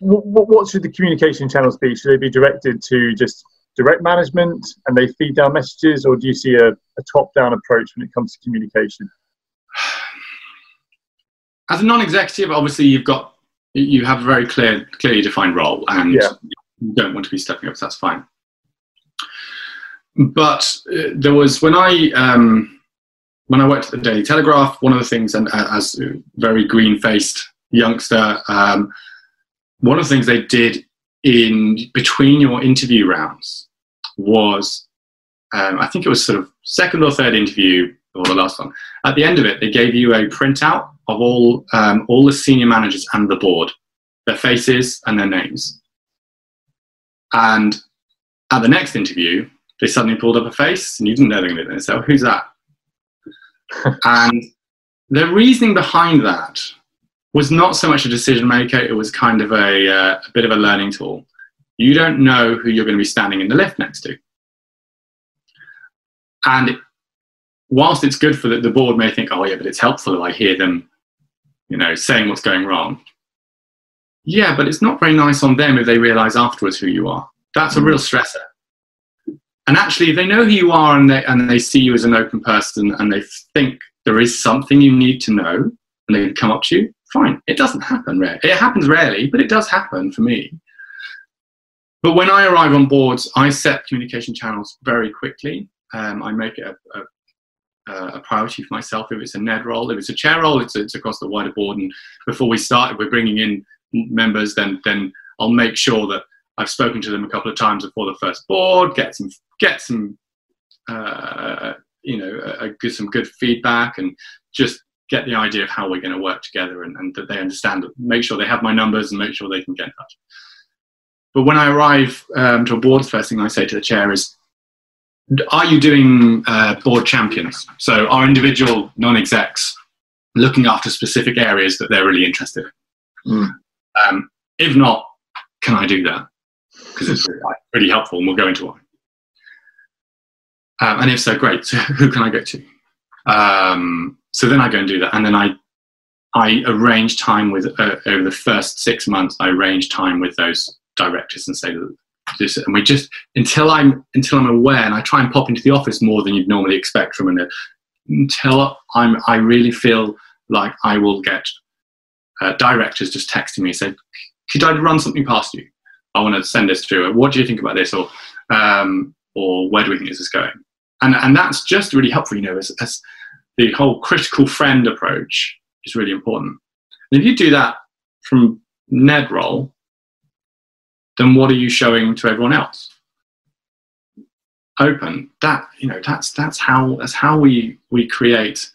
what, what should the communication channels be? Should they be directed to just direct management and they feed down messages or do you see a, a top down approach when it comes to communication as a non-executive, obviously you've got you have a very clear, clearly defined role, and yeah. you don't want to be stepping up. So that's fine. But uh, there was when I um, when I worked at the Daily Telegraph, one of the things, and uh, as a very green-faced youngster, um, one of the things they did in between your interview rounds was, um, I think it was sort of second or third interview or the last one. At the end of it, they gave you a printout of all um, all the senior managers and the board, their faces and their names. And at the next interview, they suddenly pulled up a face, and you didn't know they were going to So who's that? [LAUGHS] and the reasoning behind that was not so much a decision maker; it was kind of a, uh, a bit of a learning tool. You don't know who you're going to be standing in the lift next to. and whilst it's good for the, the board may think, oh yeah, but it's helpful if I hear them, you know, saying what's going wrong. Yeah, but it's not very nice on them if they realise afterwards who you are. That's a real stressor. And actually, if they know who you are and they and they see you as an open person and they think there is something you need to know and they come up to you, fine. It doesn't happen rare. It happens rarely, but it does happen for me. But when I arrive on boards, I set communication channels very quickly. Um, I make it a, a, a, priority for myself. If it's a NED role, if it's a chair role, it's, it's across the wider board. And before we start, if we're bringing in members, then then I'll make sure that I've spoken to them a couple of times before the first board, get some get some uh, you know a, a, some good feedback, and just get the idea of how we're going to work together, and, and that they understand. Make sure they have my numbers, and make sure they can get in touch. But when I arrive um, to a board, the first thing I say to the chair is, are you doing uh, board champions? So are individual non-execs looking after specific areas that they're really interested in? Mm. Um, if not, can I do that? Because it's really, really, helpful and we'll go into why. Um, and if so, great. [LAUGHS] So who can I go to? Um, so then I go and do that. And then I, I arrange time with, uh, over the first six months, I arrange time with those directors and say this, and we just until I'm until I'm aware, and I try and pop into the office more than you'd normally expect from an until I'm I really feel like I will get uh, directors just texting me saying, "Could I run something past you? I want to send this through. What do you think about this?" or um, or where do we think this is going? And and that's just really helpful. You know, as, as the whole critical friend approach is really important. And if you do that from Ned role, then what are you showing to everyone else? Open. That you know, that's that's how that's how we we create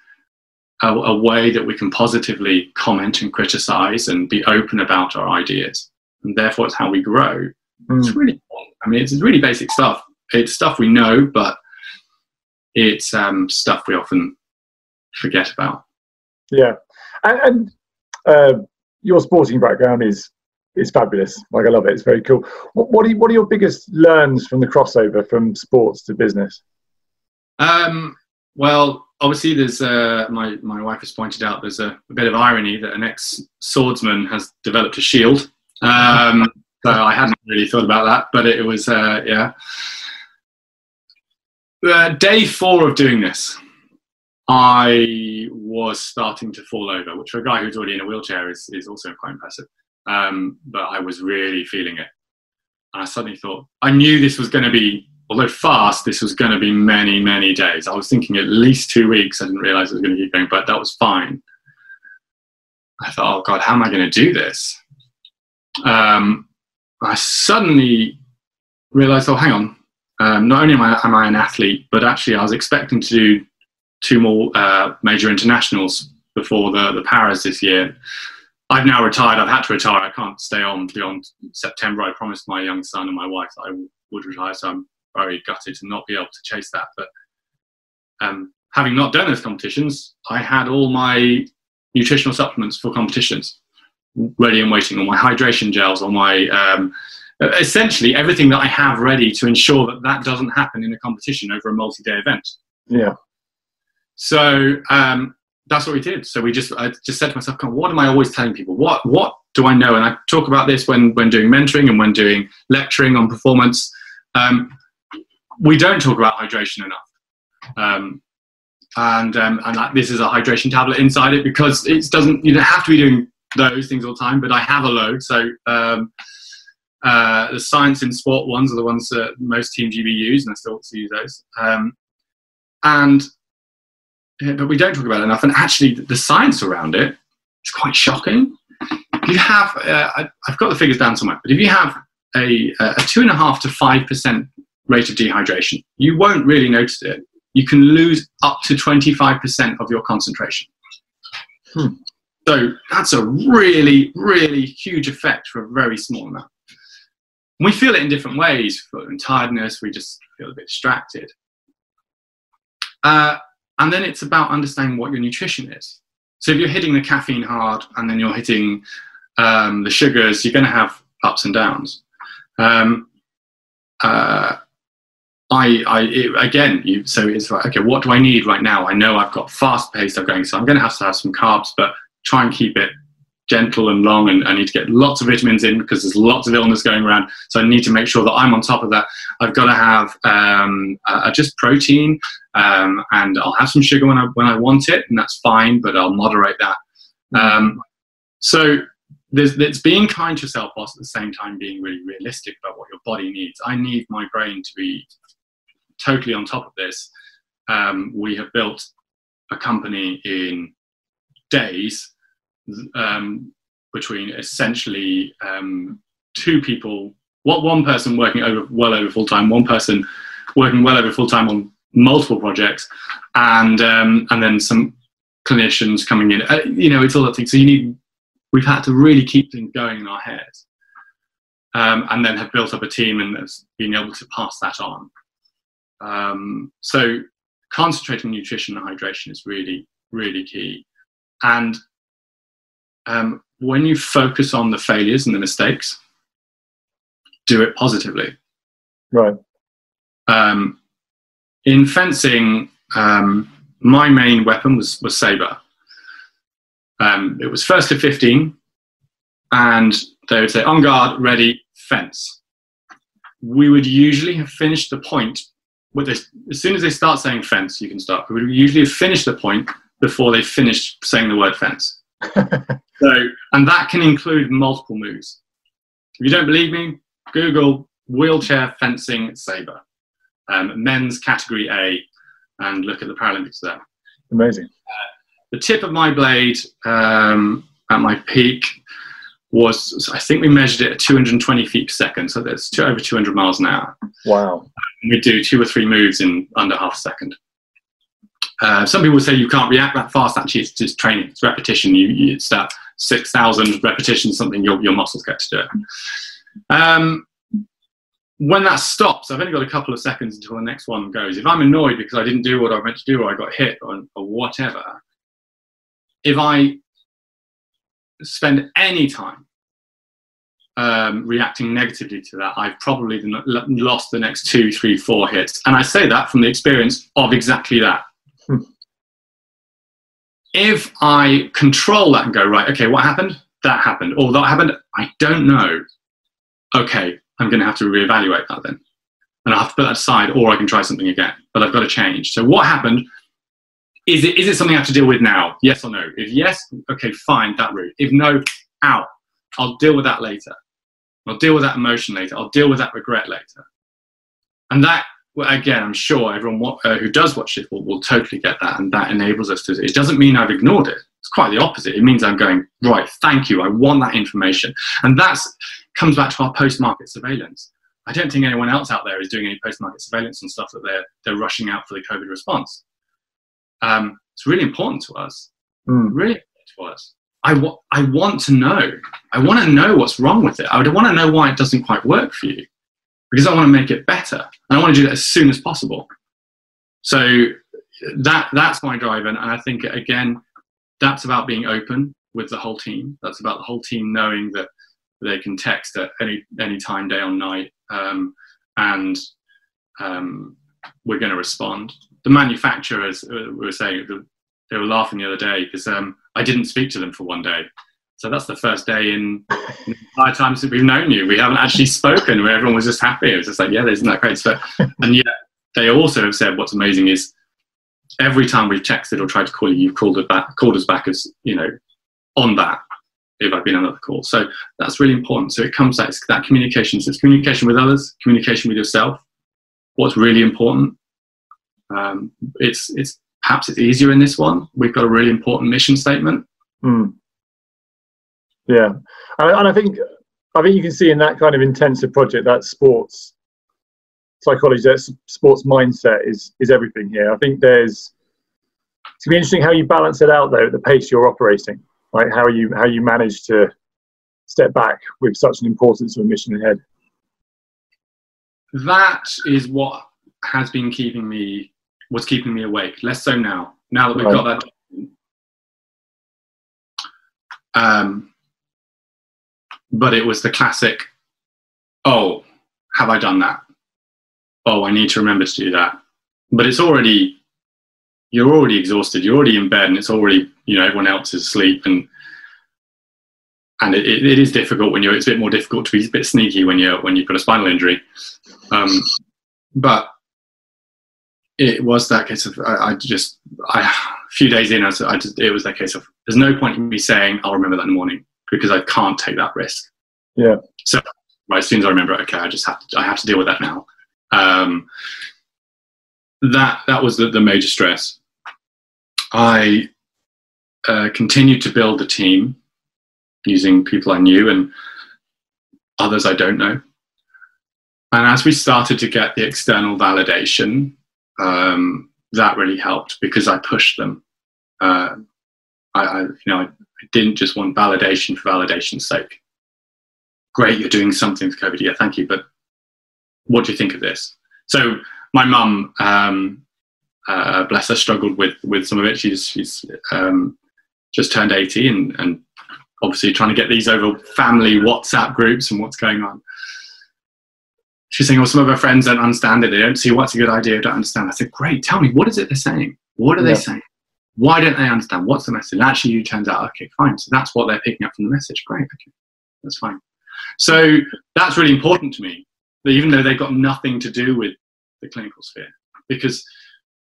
a, a way that we can positively comment and criticize and be open about our ideas, and therefore it's how we grow. Mm. It's really important. I mean, it's really basic stuff. It's stuff we know, but it's um, stuff we often forget about. Yeah, and, and uh, your sporting background is it's fabulous. Like I love it. It's very cool. What, what are you, what are your biggest learns from the crossover from sports to business? Um, well, obviously, there's uh, my my wife has pointed out there's a, a bit of irony that an ex swordsman has developed a shield. Um, [LAUGHS] so I hadn't really thought about that, but it, it was uh, yeah. Uh, day four of doing this, I was starting to fall over, which for a guy who's already in a wheelchair is, is also quite impressive. Um, but I was really feeling it. And I suddenly thought, I knew this was going to be, although fast, this was going to be many, many days. I was thinking at least two weeks. I didn't realize it was going to keep going, but that was fine. I thought, oh God, how am I going to do this? Um, I suddenly realized, oh, hang on. Um, not only am I, am I, an athlete, but actually I was expecting to do two more uh, major internationals before the, the Paris this year. I've now retired. I've had to retire. I can't stay on beyond September. I promised my young son and my wife that I would retire, so I'm very gutted to not be able to chase that. But um, having not done those competitions, I had all my nutritional supplements for competitions ready and waiting, all my hydration gels, all my um, essentially everything that I have ready to ensure that that doesn't happen in a competition over a multi-day event. Yeah. So um, that's what we did. So we just, I just said to myself, what am I always telling people? What, what do I know? And I talk about this when, when doing mentoring and when doing lecturing on performance. Um, we don't talk about hydration enough. Um, and um, and this is a hydration tablet inside it because it doesn't, you don't have to be doing those things all the time, but I have a load. So um, uh, the science in sport ones are the ones that most Team GB use, and I still use those. Um, and but we don't talk about it enough. And actually, the science around it is quite shocking. If you have, uh, I, have got the figures down somewhere, but if you have a, a two and a half to five percent rate of dehydration, you won't really notice it. You can lose up to 25% of your concentration. Hmm. So that's a really, really huge effect for a very small amount. We feel it in different ways. We feel tiredness, we just feel a bit distracted. Uh, and then it's about understanding what your nutrition is. So if you're hitting the caffeine hard and then you're hitting um, the sugars, you're going to have ups and downs. Um, uh, I, I it, again, you, so it's like, okay, what do I need right now? I know I've got fast paced, I'm going, so I'm going to have to have some carbs, but try and keep it gentle and long. And I need to get lots of vitamins in because there's lots of illness going around. So I need to make sure that I'm on top of that. I've got to have um, uh, just protein, um, and I'll have some sugar when I when I want it, and that's fine, but I'll moderate that. Um, so it's being kind to yourself whilst at the same time being really realistic about what your body needs. I need my brain to be totally on top of this. Um, we have built a company in days um, between essentially um, two people, what one person working over well over full time, one person working well over full time on multiple projects, and um, and then some clinicians coming in. Uh, you know, it's all that thing. So you need. We've had to really keep things going in our heads, um, and then have built up a team and being able to pass that on. Um, so concentrating nutrition and hydration is really, really key. And um, when you focus on the failures and the mistakes, do it positively. Right. Um, in fencing, um, my main weapon was, was saber. Um, it was first to 15, and they would say, on guard, ready, fence. We would usually have finished the point with this, as soon as they start saying fence, you can start. We would usually have finished the point before they finished saying the word fence. [LAUGHS] so, and that can include multiple moves. If you don't believe me, Google wheelchair fencing saber, um, men's category A, and look at the Paralympics there. Amazing. Uh, the tip of my blade um, at my peak was, I think we measured it at 220 feet per second, so that's over 200 miles an hour. Wow we do two or three moves in under half a second. Uh, some people say you can't react that fast. Actually, it's just training. It's repetition. You, that six thousand repetitions. Something your your muscles get to do. Um, when that stops, I've only got a couple of seconds until the next one goes. If I'm annoyed because I didn't do what I meant to do, or I got hit, or, or whatever, if I spend any time um, reacting negatively to that, I've probably lost the next two, three, four hits. And I say that from the experience of exactly that. If I control that and go, right, okay, what happened? That happened. Or that happened, I don't know. Okay, I'm going to have to reevaluate that then. And I have to put that aside, or I can try something again. But I've got to change. So what happened? Is it, is it something I have to deal with now? Yes or no? If yes, okay, fine, that route. If no, out. I'll deal with that later. I'll deal with that emotion later. I'll deal with that regret later. And that, again, I'm sure everyone uh, who does watch it will, will totally get that. And that enables us to, it doesn't mean I've ignored it. It's quite the opposite. It means I'm going, right, thank you. I want that information. And that comes back to our post market surveillance. I don't think anyone else out there is doing any post market surveillance and stuff that they're, they're rushing out for the COVID response. Um, it's really important to us. Mm. Really important to us. I, w- I want to know. I want to know what's wrong with it. I would want to know why it doesn't quite work for you because I want to make it better. And I want to do that as soon as possible. So that that's my drive. And, I think, again, that's about being open with the whole team. That's about the whole team knowing that they can text at any, any time, day or night. Um, and um, we're going to respond. The manufacturers, uh, we were saying, they were laughing the other day because um, I didn't speak to them for one day. So that's the first day in, the entire time since we've known you. We haven't actually spoken where everyone was just happy. It was just like, yeah, isn't that great? So, and yet they also have said what's amazing is every time we've texted or tried to call you, you've called it back, called us back as, you know, on that if I've been on another call. So that's really important. So it comes that, that communication. So it's communication with others, communication with yourself. What's really important. Um, it's, it's Perhaps it's easier in this one. We've got a really important mission statement. Mm. Yeah, and I think I think you can see in that kind of intensive project that sports psychology, that sports mindset is is everything here. I think there's it's gonna be interesting how you balance it out though at the pace you're operating, right? How you how you manage to step back with such an importance of a mission ahead. That is what has been keeping me what's keeping me awake. Less so now. Now that we've right. got that. Um, but it was the classic. Oh, have I done that? oh, I need to remember to do that. But it's already, you're already exhausted. You're already in bed and it's already, you know, everyone else is asleep. And, and it, it is difficult when you're, it's a bit more difficult to be a bit sneaky when you're, when you've got a spinal injury. Um, but it was that case of, I, I just, I, a few days in, I, I just, it was that case of, there's no point in me saying, I'll remember that in the morning because I can't take that risk. Yeah. So right, as soon as I remember, okay, I just have to, I have to deal with that now. Um, that that was the, the major stress. I uh, continued to build the team using people I knew and others I don't know. And as we started to get the external validation, um, that really helped because I pushed them. Uh, I, I, you know, I didn't just want validation for validation's sake. Great, you're doing something for COVID. Yeah, thank you. But what do you think of this? So my mum, um, uh, bless her, struggled with with some of it. She's she's um, just turned 80 and, and obviously trying to get these over family WhatsApp groups and what's going on. She's saying, well, some of her friends don't understand it. They don't see what's a good idea. Don't understand. I said, great. Tell me, what is it they're saying? What are yeah. they saying? Why don't they understand? What's the message? And actually, you turns out, okay, fine. So that's what they're picking up from the message. Great. Okay, that's fine. So that's really important to me even though they've got nothing to do with the clinical sphere. Because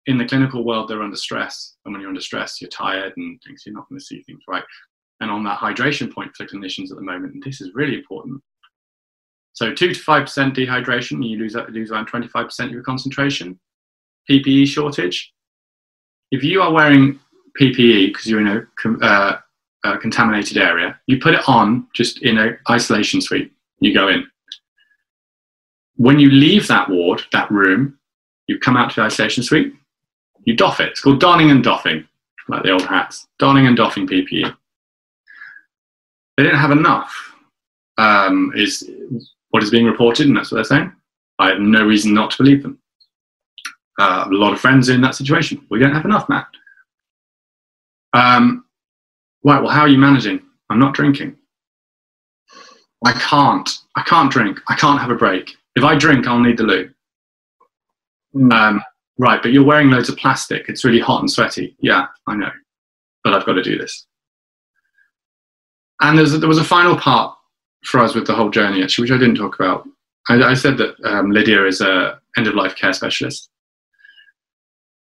in the clinical world, they're under stress. And when you're under stress, you're tired and things, you're not going to see things right. And on that hydration point for clinicians at the moment, this is really important. So 2 to 5% dehydration, you lose, lose around 25% of your concentration. PPE shortage. If you are wearing PPE because you're in a, uh, a contaminated area, you put it on just in an isolation suite. You go in when you leave that ward, that room, you come out to the isolation suite, you doff it. It's called donning and doffing, like the old hats. Donning and doffing PPE. They didn't have enough, um, is what is being reported, and that's what they're saying. I have no reason not to believe them. Uh, a lot of friends in that situation. We don't have enough, Matt. Um, right, well, how are you managing? I'm not drinking. I can't. I can't drink. I can't have a break. If I drink, I'll need the loo. Mm. Um, right, but you're wearing loads of plastic. It's really hot and sweaty. Yeah, I know. But I've got to do this. And a, there was a final part for us with the whole journey, actually, which I didn't talk about. I, I said that um, Lydia is a end of life care specialist.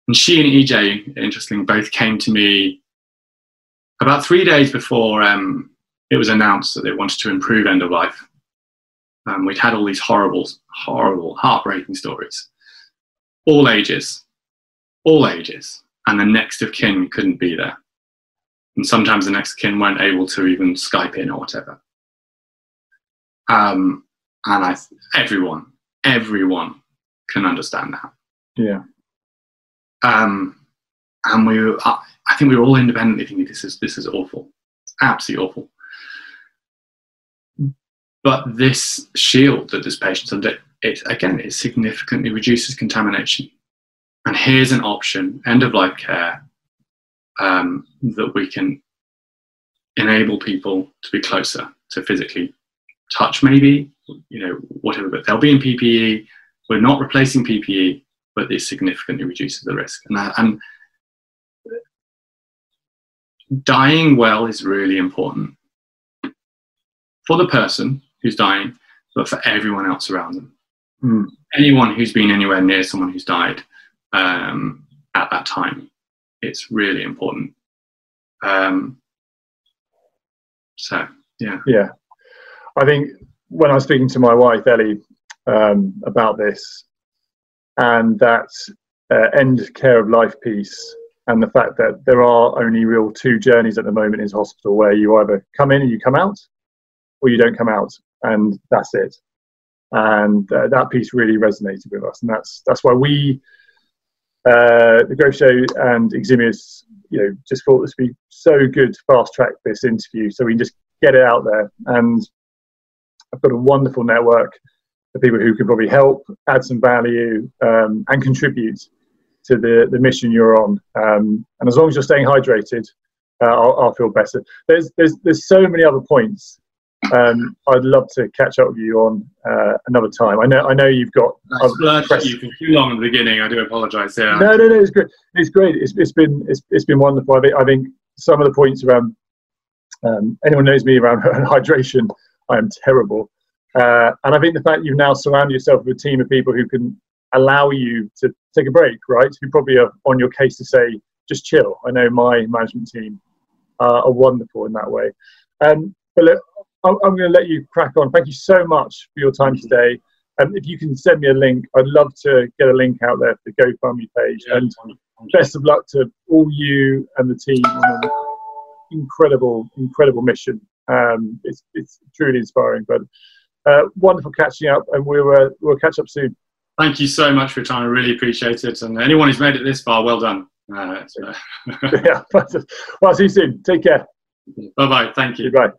And she and EJ, interestingly, both came to me about three days before um, it was announced that they wanted to improve end of life. Um, we'd had all these horrible, horrible, heartbreaking stories, all ages, all ages, and the next of kin couldn't be there. And sometimes the next of kin weren't able to even Skype in or whatever. Um, and I, everyone, everyone can understand that. Yeah. Um, and we, were, I, think we were all independently thinking this is this is awful, absolutely awful. But this shield that this patient's under, it again, it significantly reduces contamination. And here's an option, end of life care, um, that we can enable people to be closer to physically touch, maybe, you know, whatever, but they'll be in PPE. We're not replacing PPE, but it significantly reduces the risk. And, that, and dying well is really important for the person who's dying, but for everyone else around them. Mm. Anyone who's been anywhere near someone who's died um, at that time, it's really important. Um, so, yeah. Yeah. I think when I was speaking to my wife, Ellie, um, about this, and that uh, end care of life piece, and the fact that there are only real two journeys at the moment in hospital where you either come in and you come out, or you don't come out and that's it. And uh, that piece really resonated with us, and that's that's why we, uh, the Growth Show and Eximius, you know, just thought this would be so good to fast track this interview, so we can just get it out there. And I've got a wonderful network of people who can probably help, add some value, um, and contribute to the, the mission you're on. Um, and as long as you're staying hydrated, uh, I'll, I'll, feel better. There's, there's, there's so many other points um, I'd love to catch up with you on uh, another time. I know I know you've got. I've blurred at you for too long at the beginning. I do apologise. Yeah. No, no, no. It's great. It's great. It's, it's been it's, it's been wonderful. I think, I think some of the points around um, anyone knows me around [LAUGHS] hydration. I am terrible, uh, and I think the fact you've now surrounded yourself with a team of people who can allow you to take a break, right? Who probably are on your case to say just chill. I know my management team uh, are wonderful in that way. Um, but look, I'm, I'm going to let you crack on. Thank you so much for your time today. Um, if you can send me a link, I'd love to get a link out there for the GoFundMe page. Yeah, and best of luck to all you and the team on an incredible, incredible mission. Um, it's, it's truly inspiring. But uh, wonderful catching up, and we'll uh, we'll catch up soon. Thank you so much for your time. I really appreciate it. And anyone who's made it this far, well done. Uh, so. [LAUGHS] yeah. [LAUGHS] Well, see you soon. Take care. Bye bye. Thank you. Bye.